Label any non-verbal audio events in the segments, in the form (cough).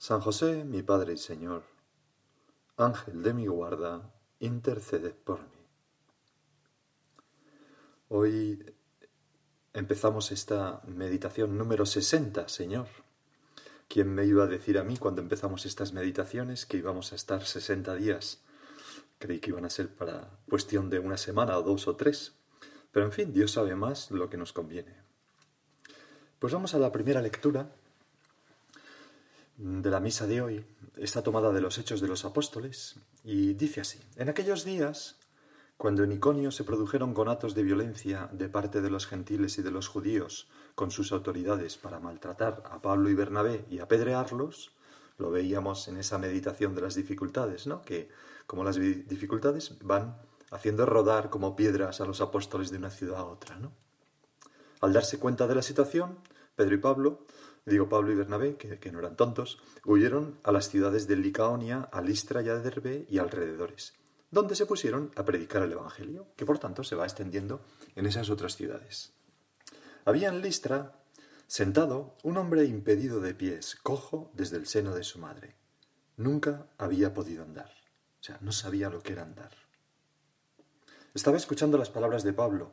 San José, mi Padre y Señor, Ángel de mi guarda, interceded por mí. Hoy empezamos esta meditación número 60, Señor. ¿Quién me iba a decir a mí cuando empezamos estas meditaciones que íbamos a estar 60 días? Creí que iban a ser para cuestión de una semana o dos o tres. Pero en fin, Dios sabe más lo que nos conviene. Pues vamos a la primera lectura de la misa de hoy. Está tomada de los Hechos de los Apóstoles y dice así. En aquellos días, cuando en Iconio se produjeron conatos de violencia de parte de los gentiles y de los judíos con sus autoridades para maltratar a Pablo y Bernabé y apedrearlos, lo veíamos en esa meditación de las dificultades, ¿no? Que como las dificultades van haciendo rodar como piedras a los apóstoles de una ciudad a otra, ¿no? Al darse cuenta de la situación, Pedro y Pablo, digo Pablo y Bernabé, que, no eran tontos, huyeron a las ciudades de Licaonia, a Listra y a Derbe y alrededores, donde se pusieron a predicar el Evangelio, que por tanto se va extendiendo en esas otras ciudades. Había en Listra, sentado, un hombre impedido de pies, cojo desde el seno de su madre. Nunca había podido andar, o sea, no sabía lo que era andar. Estaba escuchando las palabras de Pablo,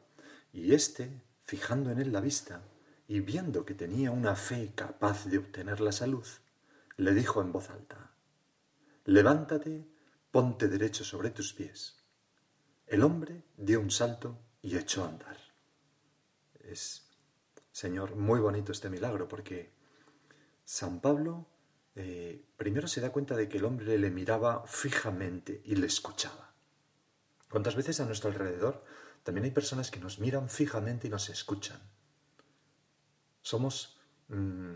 y éste, fijando en él la vista, y viendo que tenía una fe capaz de obtener la salud, le dijo en voz alta, Levántate, ponte derecho sobre tus pies. El hombre dio un salto y echó a andar. Es, Señor, muy bonito este milagro porque San Pablo eh, primero se da cuenta de que el hombre le miraba fijamente y le escuchaba. ¿Cuántas veces a nuestro alrededor también hay personas que nos miran fijamente y nos escuchan? Somos mmm,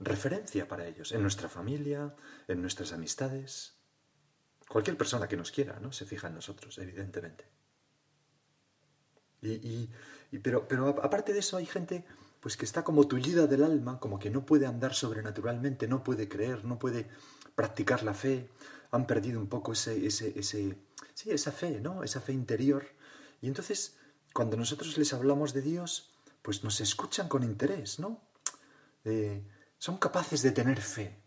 referencia para ellos, en nuestra familia, en nuestras amistades. Cualquier persona que nos quiera, ¿no? Se fija en nosotros, evidentemente. Y, y, y pero, pero aparte de eso hay gente pues que está como tullida del alma, como que no puede andar sobrenaturalmente, no puede creer, no puede practicar la fe, han perdido un poco ese, ese, ese, sí, esa fe, ¿no? Esa fe interior. Y entonces, cuando nosotros les hablamos de Dios, pues nos escuchan con interés, ¿no? Eh, son capaces de tener fe.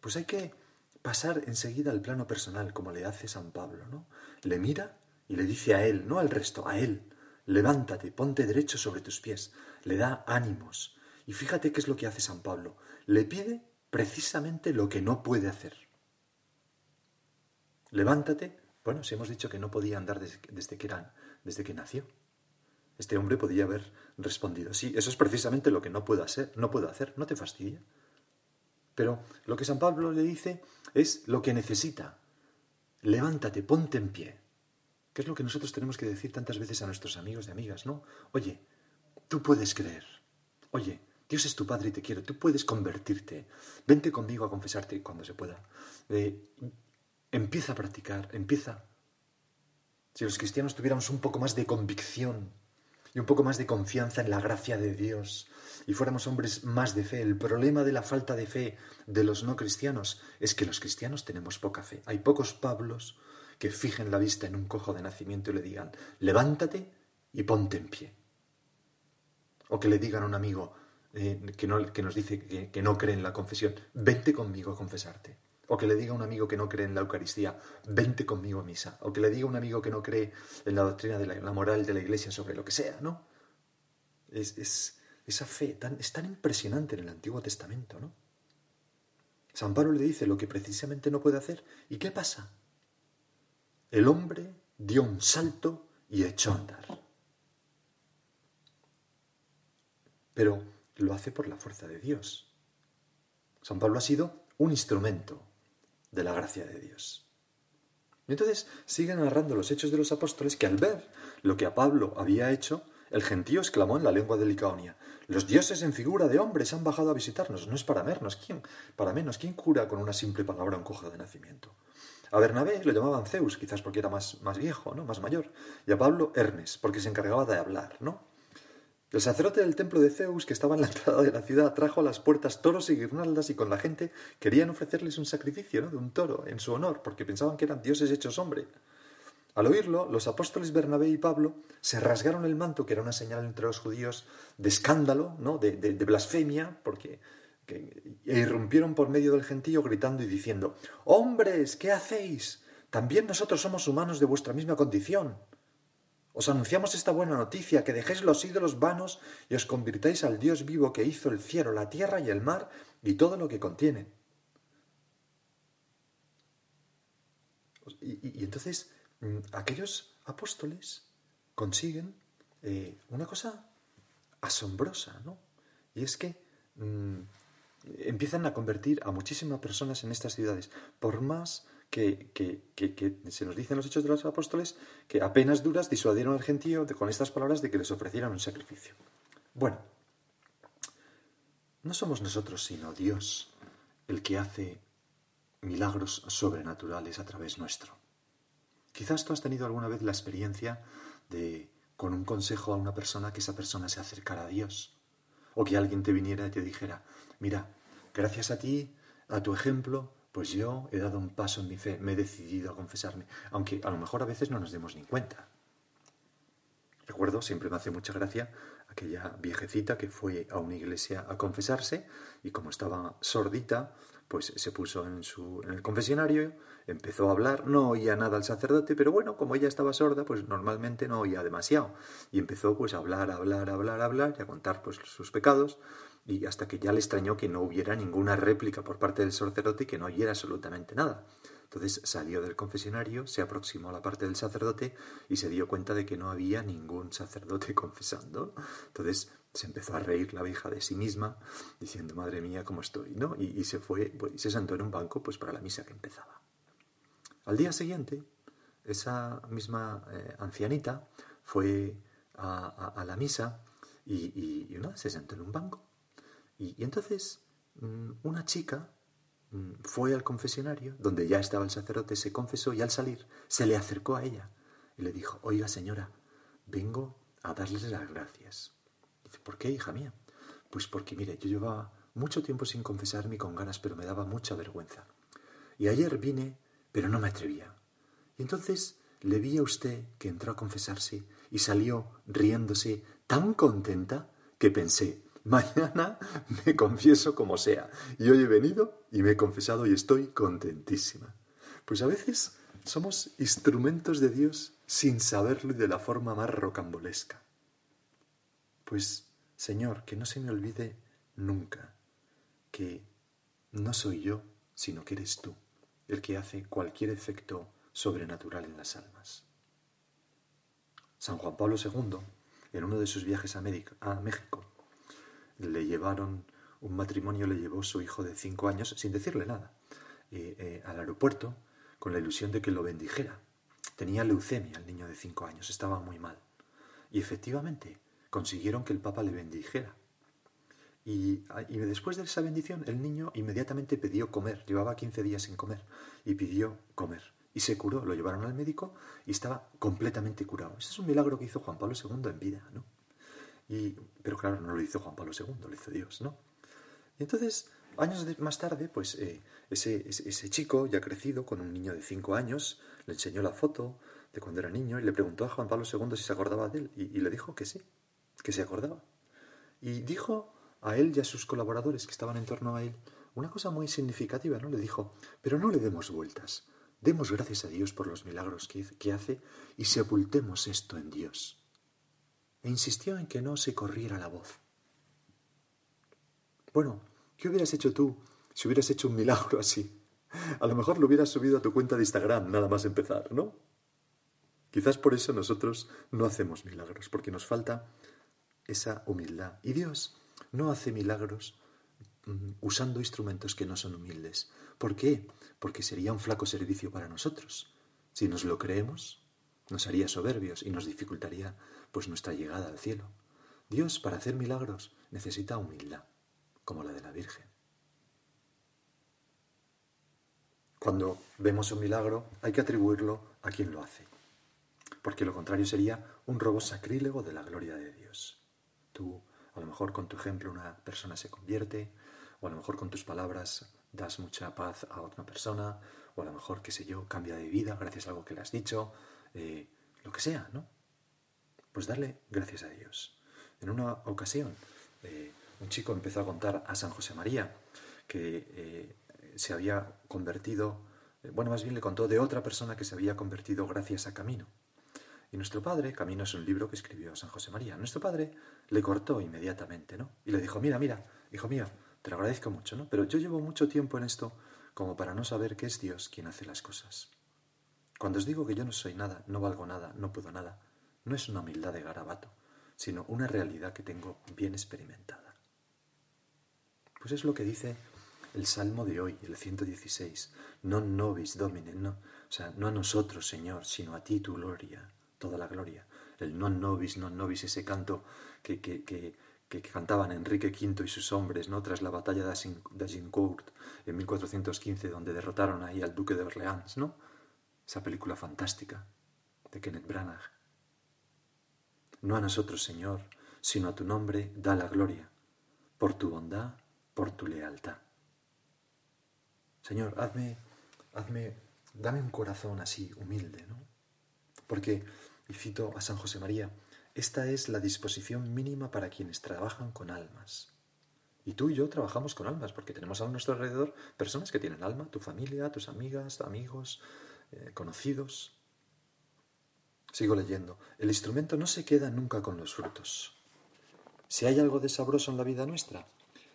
Pues hay que pasar enseguida al plano personal, como le hace San Pablo, ¿no? Le mira y le dice a él, no al resto, a él, levántate, ponte derecho sobre tus pies, le da ánimos. Y fíjate qué es lo que hace San Pablo, le pide precisamente lo que no puede hacer. Levántate, bueno, si hemos dicho que no podía andar desde, que, desde que nació. Este hombre podía haber respondido, sí, eso es precisamente lo que no puedo hacer, no puedo hacer, no te fastidia. Pero lo que San Pablo le dice es lo que necesita. Levántate, ponte en pie. Que es lo que nosotros tenemos que decir tantas veces a nuestros amigos y amigas, ¿no? Oye, tú puedes creer. Oye, Dios es tu Padre y te quiere. Tú puedes convertirte. Vente conmigo a confesarte cuando se pueda. Eh, empieza a practicar, empieza. Si los cristianos tuviéramos un poco más de convicción y un poco más de confianza en la gracia de Dios y fuéramos hombres más de fe. El problema de la falta de fe de los no cristianos es que los cristianos tenemos poca fe. Hay pocos Pablos que fijen la vista en un cojo de nacimiento y le digan, levántate y ponte en pie. O que le digan a un amigo eh, que, no, que, nos dice que, que no cree en la confesión, vente conmigo a confesarte. O que le diga a un amigo que no cree en la Eucaristía, vente conmigo a misa. O que le diga a un amigo que no cree en la doctrina de la, moral de la Iglesia sobre lo que sea, ¿no? Es, es, esa fe es tan impresionante en el Antiguo Testamento, ¿no? San Pablo le dice lo que precisamente no puede hacer. ¿Y qué pasa? El hombre dio un salto y echó a andar. Pero lo hace por la fuerza de Dios. San Pablo ha sido un instrumento de la gracia de Dios. Y entonces siguen narrando los hechos de los apóstoles que al ver lo que a Pablo había hecho, el gentío exclamó en la lengua de Licaonia, los dioses en figura de hombres han bajado a visitarnos, no es para menos, ¿quién? Para menos, ¿quién cura con una simple palabra un cojo de nacimiento? A Bernabé lo llamaban Zeus, quizás porque era más, más viejo, ¿no? más mayor, y a Pablo Hermes, porque se encargaba de hablar, ¿no? El sacerdote del templo de Zeus, que estaba en la (laughs) entrada de la ciudad, trajo a las puertas toros y guirnaldas y con la gente querían ofrecerles un sacrificio de un toro en su honor, porque pensaban que eran dioses hechos hombre. Al oírlo, los apóstoles Bernabé y Pablo se rasgaron el manto, que era una señal entre los judíos de escándalo, ¿no? de, blasfemia, porque e irrumpieron por medio del gentío gritando y diciendo, Hombres, ¿qué hacéis? También nosotros somos humanos de vuestra misma condición. Os anunciamos esta buena noticia, que dejéis los ídolos vanos y os convirtáis al Dios vivo que hizo el cielo, la tierra y el mar y todo lo que contiene. Y, entonces mm, aquellos apóstoles consiguen eh, una cosa asombrosa, ¿no? Y es que mm, empiezan a convertir a muchísimas personas en estas ciudades, por más que, se nos dicen los hechos de los apóstoles que apenas duras disuadieron al gentío con estas palabras de que les ofrecieran un sacrificio. Bueno, no somos nosotros sino Dios el que hace milagros sobrenaturales a través nuestro. Quizás tú has tenido alguna vez la experiencia de, con un consejo a una persona, que esa persona se acercara a Dios. O que alguien te viniera y te dijera, mira, gracias a ti, a tu ejemplo, pues yo he dado un paso en mi fe, me he decidido a confesarme, aunque a lo mejor a veces no nos demos ni cuenta. Recuerdo, siempre me hace mucha gracia, aquella viejecita que fue a una iglesia a confesarse y como estaba sordita, pues se puso en, su, en el confesionario, empezó a hablar, no oía nada al sacerdote, pero bueno, como ella estaba sorda, pues normalmente no oía demasiado. Y empezó pues a hablar, a hablar, a hablar, a hablar y a contar pues sus pecados y hasta que ya le extrañó que no hubiera ninguna réplica por parte del sacerdote y que no oyera absolutamente nada. Entonces salió del confesionario, se aproximó a la parte del sacerdote y se dio cuenta de que no había ningún sacerdote (laughs) confesando. Entonces se empezó a reír la vieja de sí misma, diciendo, madre mía, ¿cómo estoy? ¿no? Y, se fue, pues, y se sentó en un banco pues, para la misa que empezaba. Al día siguiente, esa misma eh, ancianita fue a, la misa y, y, se sentó en un banco y, entonces mm, una chica mm, fue al confesionario, donde ya estaba el sacerdote, se confesó y al salir se le acercó a ella y le dijo, oiga señora, vengo a darles las gracias. Dice, ¿por qué, hija mía? Pues porque, mire, yo llevaba mucho tiempo sin confesarme y con ganas, pero me daba mucha vergüenza. Y ayer vine, pero no me atrevía. Y entonces le vi a usted que entró a confesarse y salió riéndose tan contenta que pensé, Mañana me confieso como sea. Y hoy he venido y me he confesado y estoy contentísima. Pues a veces somos instrumentos de Dios sin saberlo y de la forma más rocambolesca. Pues, Señor, que no se me olvide nunca que no soy yo, sino que eres tú el que hace cualquier efecto sobrenatural en las almas. San Juan Pablo II, en uno de sus viajes a, México, le llevaron, un matrimonio le llevó su hijo de cinco años, sin decirle nada, eh, al aeropuerto con la ilusión de que lo bendijera. Tenía leucemia el niño de cinco años, estaba muy mal. Y efectivamente consiguieron que el Papa le bendijera. Y, y, después de esa bendición, el niño inmediatamente pidió comer. Llevaba 15 días sin comer y pidió comer. Y se curó, lo llevaron al médico y estaba completamente curado. Ese es un milagro que hizo Juan Pablo II en vida, ¿no? Pero claro, no lo hizo Juan Pablo II, lo hizo Dios, ¿no? Y entonces, años más tarde, pues eh, ese, ese, chico, ya crecido, con un niño de cinco años, le enseñó la foto de cuando era niño y le preguntó a Juan Pablo II si se acordaba de él. Y, y le dijo que sí, que se acordaba. Y dijo a él y a sus colaboradores que estaban en torno a él una cosa muy significativa, ¿no? Le dijo, pero no le demos vueltas. Demos gracias a Dios por los milagros que, que hace y sepultemos esto en Dios e insistió en que no se corriera la voz. Bueno, ¿qué hubieras hecho tú si hubieras hecho un milagro así? A lo mejor lo hubieras subido a tu cuenta de Instagram, nada más empezar, ¿no? Quizás por eso nosotros no hacemos milagros, porque nos falta esa humildad. Y Dios no hace milagros mm, usando instrumentos que no son humildes. ¿Por qué? Porque sería un flaco servicio para nosotros. Si nos lo creemos, nos haría soberbios y nos dificultaría pues nuestra llegada al cielo. Dios para hacer milagros necesita humildad, como la de la Virgen. Cuando vemos un milagro hay que atribuirlo a quien lo hace porque lo contrario sería un robo sacrílego de la gloria de Dios. Tú, a lo mejor con tu ejemplo una persona se convierte, o a lo mejor con tus palabras das mucha paz a otra persona, o a lo mejor, qué sé yo, cambia de vida gracias a algo que le has dicho, eh, lo que sea, ¿no? Pues darle gracias a Dios. En una ocasión, eh, un chico empezó a contar a San José María que eh, se había convertido, bueno, más bien le contó de otra persona que se había convertido gracias a Camino. Y nuestro padre, Camino es un libro que escribió San José María, nuestro padre le cortó inmediatamente, ¿no? Y le dijo, mira, mira, hijo mío, te lo agradezco mucho, ¿no? Pero yo llevo mucho tiempo en esto como para no saber que es Dios quien hace las cosas. Cuando os digo que yo no soy nada, no valgo nada, no puedo nada, no es una humildad de garabato, sino una realidad que tengo bien experimentada. Pues es lo que dice el Salmo de hoy, el 116. Non nobis domine, no, o sea, no a nosotros, Señor, sino a ti tu gloria toda la gloria. El non nobis, non nobis, ese canto que, que, que, que cantaban Enrique V y sus hombres ¿no? tras la batalla de Agincourt en 1415, donde derrotaron ahí al duque de Orleans, ¿no? Esa película fantástica de Kenneth Branagh. No a nosotros, Señor, sino a tu nombre da la gloria, por tu bondad, por tu lealtad. Señor, hazme, hazme, dame un corazón así, humilde, ¿no? Porque y cito a San José María, esta es la disposición mínima para quienes trabajan con almas. Y tú y yo trabajamos con almas, porque tenemos a nuestro alrededor personas que tienen alma, tu familia, tus amigas, amigos, eh, conocidos. Sigo leyendo. El instrumento no se queda nunca con los frutos. Si hay algo de sabroso en la vida nuestra,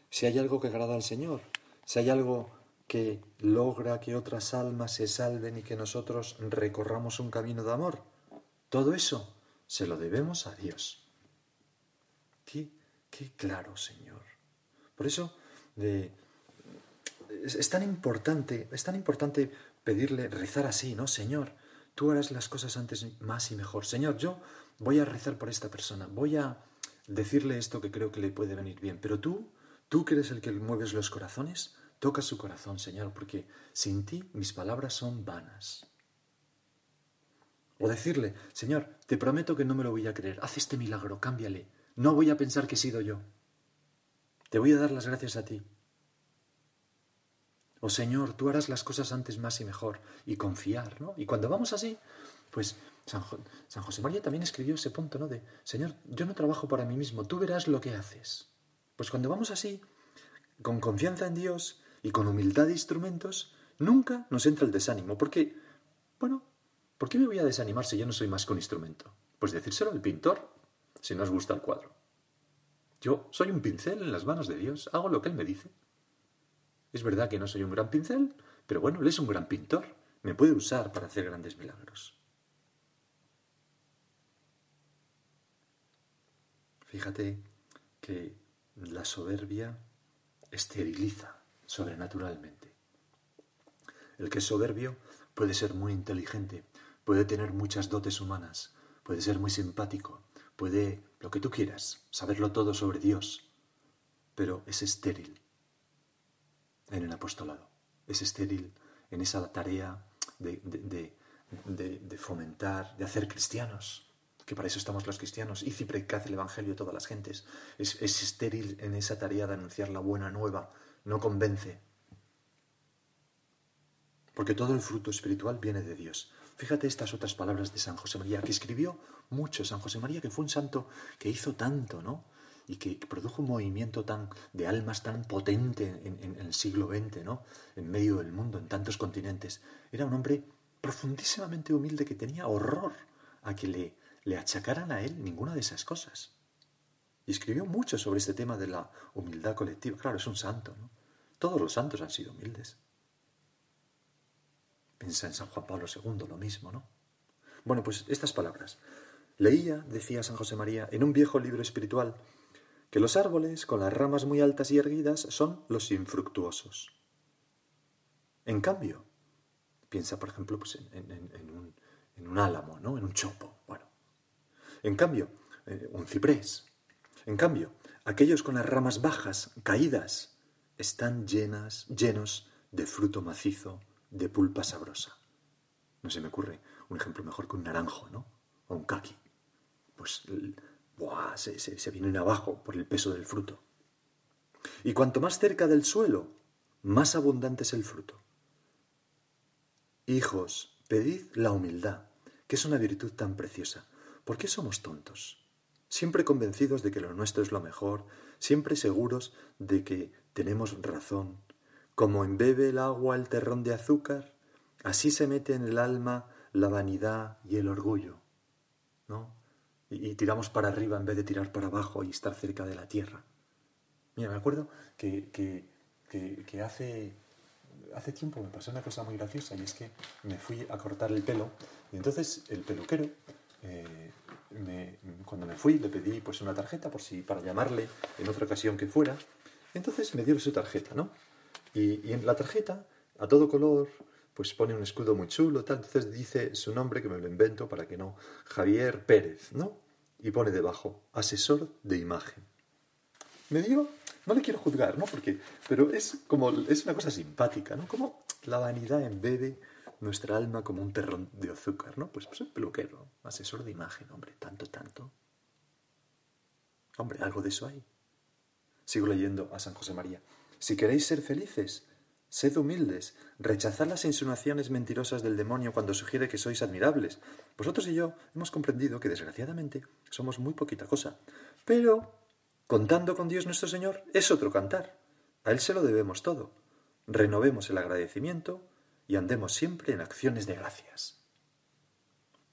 si hay algo que agrada al Señor, si hay algo que logra que otras almas se salven y que nosotros recorramos un camino de amor, todo eso se lo debemos a Dios. Qué, qué claro, Señor. Por eso es, tan importante, es tan importante pedirle, rezar así, ¿no? Señor, tú harás las cosas antes más y mejor. Señor, yo voy a rezar por esta persona, voy a decirle esto que creo que le puede venir bien, pero tú, tú que eres el que mueves los corazones, toca su corazón, Señor, porque sin ti mis palabras son vanas. O decirle, Señor, te prometo que no me lo voy a creer, haz este milagro, cámbiale, no voy a pensar que he sido yo. Te voy a dar las gracias a ti. O Señor, tú harás las cosas antes más y mejor, y confiar, ¿no? Y cuando vamos así, pues San, José María también escribió ese punto, ¿no? De, Señor, yo no trabajo para mí mismo, tú verás lo que haces. Pues cuando vamos así, con confianza en Dios y con humildad de instrumentos, nunca nos entra el desánimo, porque, bueno, ¿Por qué me voy a desanimar si yo no soy más que un instrumento? Pues decírselo al pintor, si no os gusta el cuadro. Yo soy un pincel en las manos de Dios, hago lo que Él me dice. Es verdad que no soy un gran pincel, pero bueno, Él es un gran pintor, me puede usar para hacer grandes milagros. Fíjate que la soberbia esteriliza sobrenaturalmente. El que es soberbio puede ser muy inteligente, puede tener muchas dotes humanas, puede ser muy simpático, puede lo que tú quieras, saberlo todo sobre Dios, pero es estéril en el apostolado, es estéril en esa tarea de, fomentar, de hacer cristianos, que para eso estamos los cristianos, y predicad el Evangelio a todas las gentes. Es, es estéril en esa tarea de anunciar la buena nueva, no convence, porque todo el fruto espiritual viene de Dios. Fíjate estas otras palabras de San José María, que escribió mucho. San José María, que fue un santo que hizo tanto, ¿no? Y que produjo un movimiento tan de almas tan potente en, el siglo XX, ¿no? En medio del mundo, en tantos continentes. Era un hombre profundísimamente humilde que tenía horror a que le, le achacaran a él ninguna de esas cosas. Y escribió mucho sobre este tema de la humildad colectiva. Claro, es un santo, ¿no? Todos los santos han sido humildes. Piensa en San Juan Pablo II, lo mismo, ¿no? Bueno, pues estas palabras. Leía, decía San José María, en un viejo libro espiritual, que los árboles con las ramas muy altas y erguidas son los infructuosos. En cambio, piensa, por ejemplo, pues en, un, álamo, ¿no? En un chopo. Bueno. En cambio, eh, un ciprés. En cambio, aquellos con las ramas bajas, caídas, están llenas, llenos de fruto macizo, de pulpa sabrosa. No se me ocurre un ejemplo mejor que un naranjo, ¿no? O un kaki. Pues ¡buah! Se, se vienen abajo por el peso del fruto. Y cuanto más cerca del suelo, más abundante es el fruto. Hijos, pedid la humildad, que es una virtud tan preciosa. ¿Por qué somos tontos? Siempre convencidos de que lo nuestro es lo mejor, siempre seguros de que tenemos razón. Como embebe el agua el terrón de azúcar, así se mete en el alma la vanidad y el orgullo. ¿No? Y, tiramos para arriba en vez de tirar para abajo y estar cerca de la tierra. Mira, me acuerdo que, que, hace, hace tiempo me pasó una cosa muy graciosa y es que me fui a cortar el pelo y entonces el peluquero, eh, cuando me fui le pedí pues una tarjeta por si, para llamarle en otra ocasión que fuera. Entonces me dio su tarjeta, ¿no? Y, y en la tarjeta, a todo color, pues pone un escudo muy chulo, tal. Entonces dice su nombre, que me lo invento para que no, Javier Pérez, ¿no? Y pone debajo, asesor de imagen. Me digo, no le quiero juzgar, ¿no? Porque, pero es como, es una cosa simpática, ¿no? Como la vanidad embebe nuestra alma como un terrón de azúcar, ¿no? Pues, pues peluquero, asesor de imagen, hombre, tanto, tanto. Hombre, algo de eso hay. Sigo leyendo a San José María. Si queréis ser felices, Sed humildes, rechazad las insinuaciones mentirosas del demonio cuando sugiere que sois admirables. Vosotros y yo hemos comprendido que desgraciadamente somos muy poquita cosa. Pero, contando con Dios nuestro Señor, es otro cantar. A Él se lo debemos todo. Renovemos el agradecimiento y andemos siempre en acciones de gracias.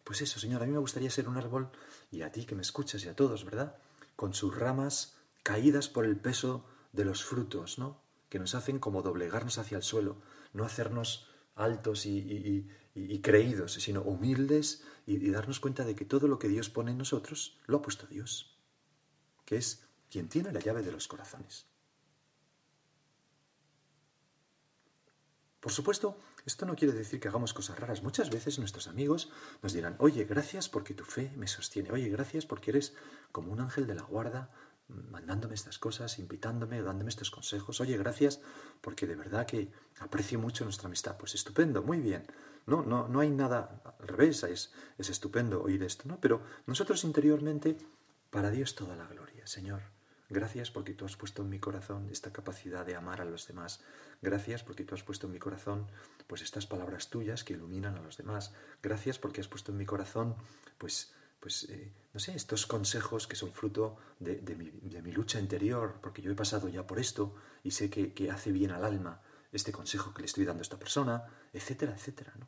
Pues eso, Señor, a mí me gustaría ser un árbol, y a ti que me escuchas y a todos, ¿verdad? Con sus ramas caídas por el peso de los frutos, ¿no? Que nos hacen como doblegarnos hacia el suelo, no hacernos altos y, creídos, sino humildes y, darnos cuenta de que todo lo que Dios pone en nosotros lo ha puesto Dios, que es quien tiene la llave de los corazones. Por supuesto, esto no quiere decir que hagamos cosas raras. Muchas veces nuestros amigos nos dirán, oye, gracias porque tu fe me sostiene, oye, gracias porque eres como un ángel de la guarda mandándome estas cosas, invitándome, dándome estos consejos. Oye, gracias, porque de verdad que aprecio mucho nuestra amistad. Pues estupendo, muy bien. No, no, no hay nada al revés, es, es estupendo oír esto, ¿no? Pero nosotros interiormente, para Dios toda la gloria. Señor, gracias porque tú has puesto en mi corazón esta capacidad de amar a los demás. Gracias porque tú has puesto en mi corazón pues estas palabras tuyas que iluminan a los demás. Gracias porque has puesto en mi corazón pues pues, eh, no sé, estos consejos que son fruto de, mi, lucha interior, porque yo he pasado ya por esto y sé que, que, hace bien al alma este consejo que le estoy dando a esta persona, etcétera, etcétera, ¿no?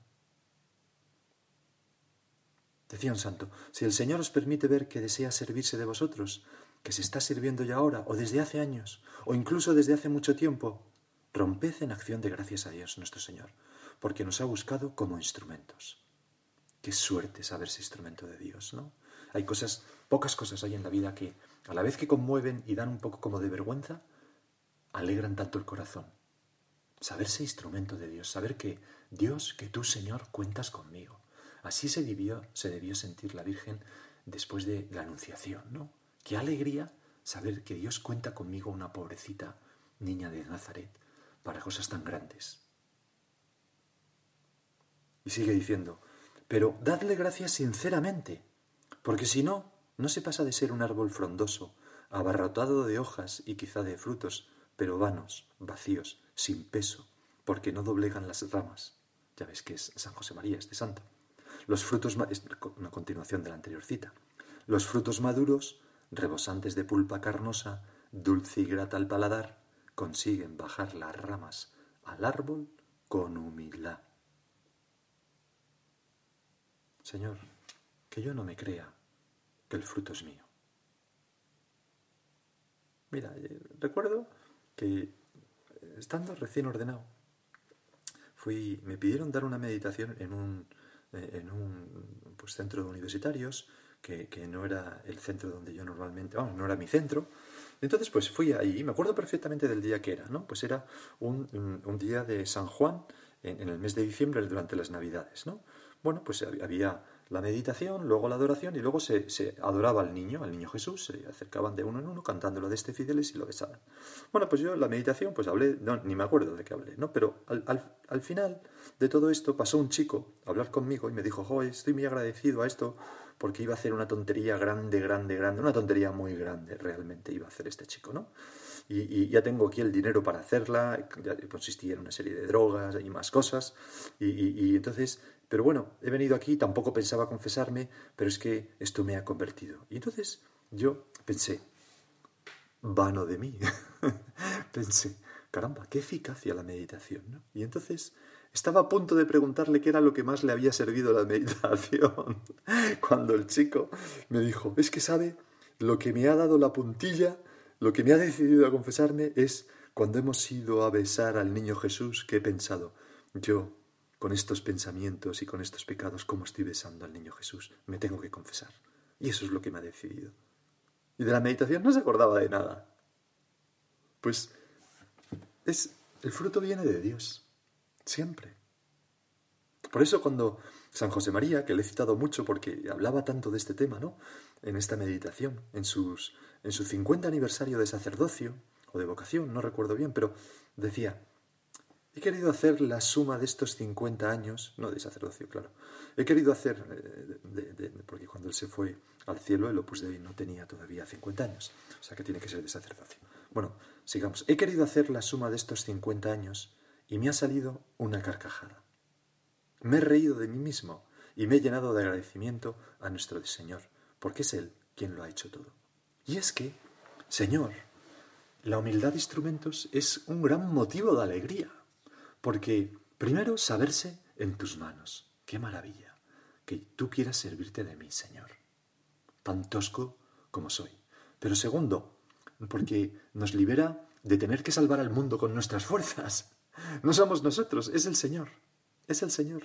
Decía un santo, si el Señor os permite ver que desea servirse de vosotros, que se está sirviendo ya ahora, o desde hace años, o incluso desde hace mucho tiempo, romped en acción de gracias a Dios nuestro Señor, porque nos ha buscado como instrumentos. Qué suerte saberse instrumento de Dios, ¿no? Hay cosas, pocas cosas hay en la vida que, a la vez que conmueven y dan un poco como de vergüenza, alegran tanto el corazón. Saberse instrumento de Dios, saber que Dios, que tú, Señor, cuentas conmigo. Así se debió, se debió sentir la Virgen después de la Anunciación, ¿no? Qué alegría saber que Dios cuenta conmigo, una pobrecita niña de Nazaret, para cosas tan grandes. Y sigue diciendo, pero dadle gracias sinceramente, porque si no, no se pasa de ser un árbol frondoso, abarrotado de hojas y quizá de frutos, pero vanos, vacíos, sin peso, porque no doblegan las ramas. Ya ves que es San José María, este santo. Los frutos, es una continuación de la anterior cita. Los frutos maduros, rebosantes de pulpa carnosa, dulce y grata al paladar, consiguen bajar las ramas al árbol con humildad. Señor, que yo no me crea que el fruto es mío. Mira, eh, recuerdo que eh, estando recién ordenado, fui, me pidieron dar una meditación en un, eh, en un pues, centro de universitarios, que, que no era el centro donde yo normalmente, vamos, no era mi centro. Entonces, pues fui ahí y me acuerdo perfectamente del día que era, ¿no? Pues era un, un- día de San Juan en, en el mes de diciembre durante las Navidades, ¿no? Bueno, pues hab- había la meditación, luego la adoración y luego se, se adoraba al niño, al niño Jesús, se acercaban de uno en uno cantándolo de este fideles y lo besaban. Bueno, pues yo la meditación pues hablé, no, ni me acuerdo de qué hablé, ¿no? Pero al, al- al final de todo esto pasó un chico a hablar conmigo y me dijo, joder, estoy muy agradecido a esto porque iba a hacer una tontería grande, grande, grande, una tontería muy grande realmente iba a hacer este chico, ¿no? Y, ya tengo aquí el dinero para hacerla, ya consistía en una serie de drogas y más cosas, y- y entonces, pero bueno, he venido aquí, tampoco pensaba confesarme, pero es que esto me ha convertido. Y entonces yo pensé, vano de mí. (laughs) Pensé, caramba, qué eficacia la meditación, ¿no? Y entonces estaba a punto de preguntarle qué era lo que más le había servido la (laughs) meditación, cuando el chico me dijo, es que sabe, lo que me ha dado la puntilla, lo que me ha decidido a confesarme es cuando hemos ido a besar al niño Jesús, que he pensado, yo, con estos pensamientos y con estos pecados, ¿cómo estoy besando al niño Jesús? Me tengo que confesar. Y eso es lo que me ha decidido. Y de la meditación no se acordaba de nada. Pues es el fruto viene de Dios, siempre. Por eso cuando San José María, que le he citado mucho porque hablaba tanto de este tema, ¿no? En esta meditación, en, sus, en su 50 aniversario de sacerdocio o de vocación, no recuerdo bien, pero decía, he querido hacer la suma de estos 50 años, no de sacerdocio, claro, he querido hacer, eh, porque cuando él se fue al cielo, el Opus Dei no tenía todavía 50 años, o sea que tiene que ser de sacerdocio. Bueno, sigamos. He querido hacer la suma de estos 50 años y me ha salido una carcajada. Me he reído de mí mismo y me he llenado de agradecimiento a nuestro Señor, porque es Él quien lo ha hecho todo. Y es que, Señor, la humildad de instrumentos es un gran motivo de alegría, porque primero saberse en tus manos. Qué maravilla que tú quieras servirte de mí, Señor, tan tosco como soy. Pero segundo, porque nos libera de tener que salvar al mundo con nuestras fuerzas. No somos nosotros, es el Señor, es el Señor.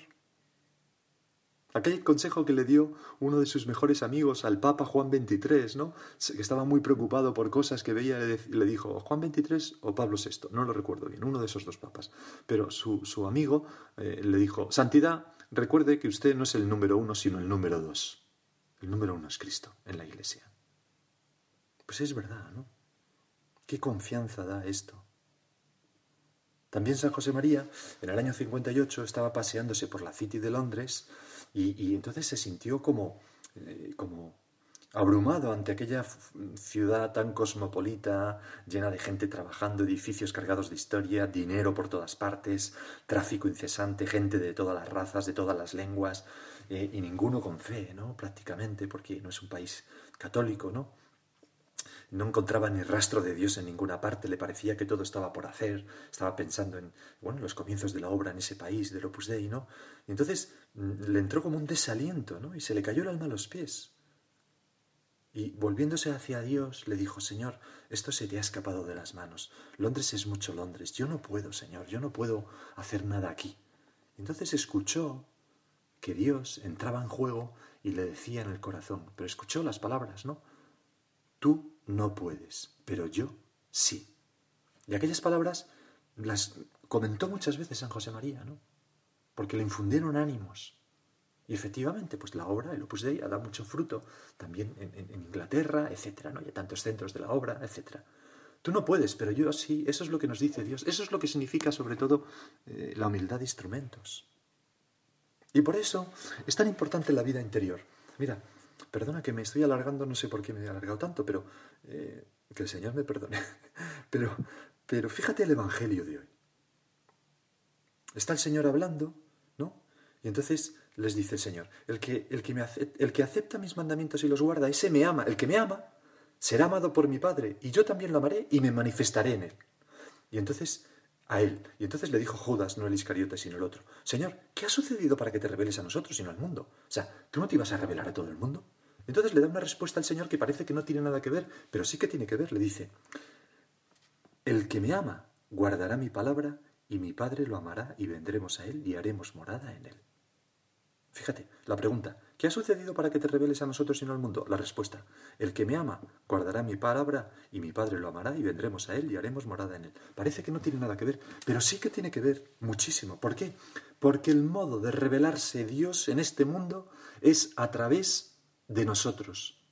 Aquel consejo que le dio uno de sus mejores amigos al Papa Juan XXIII, ¿no? que estaba muy preocupado por cosas que veía, le, dijo, ¿Juan XXIII o Pablo VI? No lo recuerdo bien, uno de esos dos papas. Pero su, su amigo eh, le dijo, Santidad, recuerde que usted no es el número uno, sino el número dos. El número uno es Cristo en la iglesia. Pues es verdad, ¿no? ¿Qué confianza da esto? También San José María, en el año 58, estaba paseándose por la City de Londres y, entonces se sintió como, eh, como abrumado ante aquella ciudad tan cosmopolita, llena de gente trabajando, edificios cargados de historia, dinero por todas partes, tráfico incesante, gente de todas las razas, de todas las lenguas, eh, y ninguno con fe, ¿no? Prácticamente, porque no es un país católico, ¿no? No encontraba ni rastro de Dios en ninguna parte, le parecía que todo estaba por hacer, estaba pensando en, bueno, los comienzos de la obra en ese país, del Opus Dei, ¿no? Y entonces mm, le entró como un desaliento, ¿no? Y se le cayó el alma a los pies. Y volviéndose hacia Dios, le dijo, Señor, esto se te ha escapado de las manos. Londres es mucho Londres. Yo no puedo, Señor, yo no puedo hacer nada aquí. Entonces escuchó que Dios entraba en juego y le decía en el corazón, pero escuchó las palabras, ¿no? Tú no puedes, pero yo sí. Y aquellas palabras las comentó muchas veces San José María, ¿no? Porque le infundieron ánimos. Y efectivamente, pues la obra, el Opus Dei, ha dado mucho fruto también en, Inglaterra, etcétera, ¿no? Hay tantos centros de la obra, etcétera. Tú no puedes, pero yo sí. Eso es lo que nos dice Dios. Eso es lo que significa, sobre todo, eh, la humildad de instrumentos. Y por eso es tan importante la vida interior. Mira, perdona que me estoy alargando, no sé por qué me he alargado tanto, pero eh, que el Señor me perdone. (laughs) Pero, pero fíjate el Evangelio de hoy. Está el Señor hablando, ¿no? Y entonces les dice el Señor, el que, el que, me ace- el que acepta mis mandamientos y los guarda, ese me ama. El que me ama será amado por mi Padre, y yo también lo amaré y me manifestaré en él. Y entonces a él. Y entonces le dijo Judas, no el Iscariote, sino el otro, Señor, ¿qué ha sucedido para que te reveles a nosotros, sino al mundo? O sea, ¿tú no te ibas a revelar a todo el mundo? Entonces le da una respuesta al Señor que parece que no tiene nada que ver, pero sí que tiene que ver. Le dice, El que me ama guardará mi palabra y mi Padre lo amará y vendremos a él y haremos morada en él. Fíjate, la pregunta, ¿qué ha sucedido para que te reveles a nosotros y no al mundo? La respuesta, el que me ama guardará mi palabra y mi Padre lo amará y vendremos a él y haremos morada en él. Parece que no tiene nada que ver, pero sí que tiene que ver muchísimo. ¿Por qué? Porque el modo de revelarse Dios en este mundo es a través de nosotros,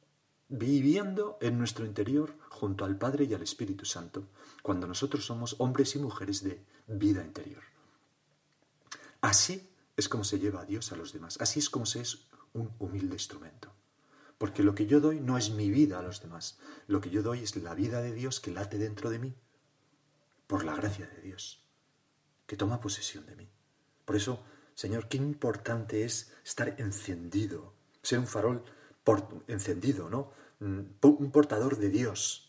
viviendo en nuestro interior junto al Padre y al Espíritu Santo, cuando nosotros somos hombres y mujeres de vida interior. Así es como se lleva a Dios a los demás. Así es como se es un humilde instrumento. Porque lo que yo doy no es mi vida a los demás. Lo que yo doy es la vida de Dios que late dentro de mí. Por la gracia de Dios. Que toma posesión de mí. Por eso, Señor, qué importante es estar encendido. Ser un farol encendido, ¿no? Mm, un portador de Dios.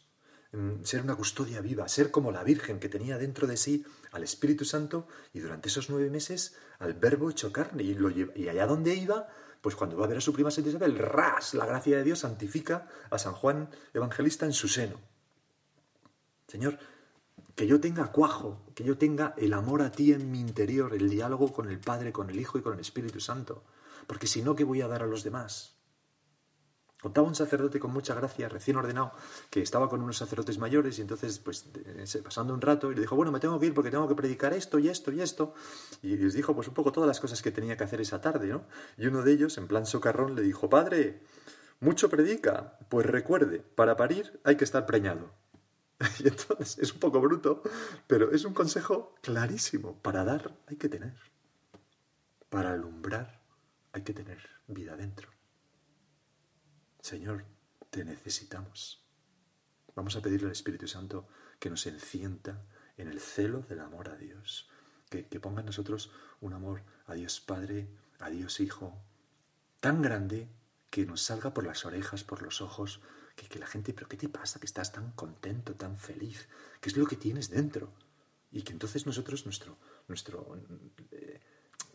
Mm, ser una custodia viva. Ser como la Virgen que tenía dentro de sí al Espíritu Santo y durante esos nueve meses al verbo hecho carne. Y, allá donde iba, pues cuando va a ver a su prima Santa Isabel, ras, la gracia de Dios santifica a San Juan Evangelista en su seno. Señor, que yo tenga cuajo, que yo tenga el amor a ti en mi interior, el diálogo con el Padre, con el Hijo y con el Espíritu Santo. Porque si no, ¿qué voy a dar a los demás? Contaba un sacerdote con mucha gracia, recién ordenado, que estaba con unos sacerdotes mayores y entonces, pues, pasando un rato, y le dijo, bueno, me tengo que ir porque tengo que predicar esto y esto y esto. Y les dijo, pues, un poco todas las cosas que tenía que hacer esa tarde, ¿no? Y uno de ellos, en plan socarrón, le dijo, padre, mucho predica, pues recuerde, para parir hay que estar preñado. (laughs) Y entonces es un poco bruto, pero es un consejo clarísimo. Para dar hay que tener. Para alumbrar hay que tener vida dentro. Señor, te necesitamos. Vamos a pedirle al Espíritu Santo que nos encienda en el celo del amor a Dios, que, ponga en nosotros un amor a Dios Padre, a Dios Hijo, tan grande que nos salga por las orejas, por los ojos, que, que, la gente, pero ¿qué te pasa? Que estás tan contento, tan feliz, ¿qué es lo que tienes dentro? Y que entonces nosotros, nuestro, nuestro,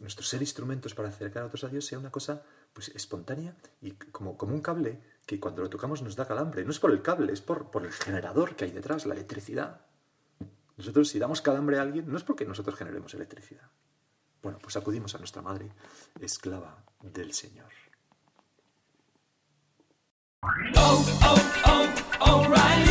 nuestro ser instrumentos para acercar a otros a Dios sea una cosa pues espontánea y como, como un cable que cuando lo tocamos nos da calambre. No es por el cable, es por, por el generador que hay detrás, la electricidad. Nosotros si damos calambre a alguien no es porque nosotros generemos electricidad. Bueno, pues acudimos a nuestra madre, esclava del Señor. Oh, oh, oh,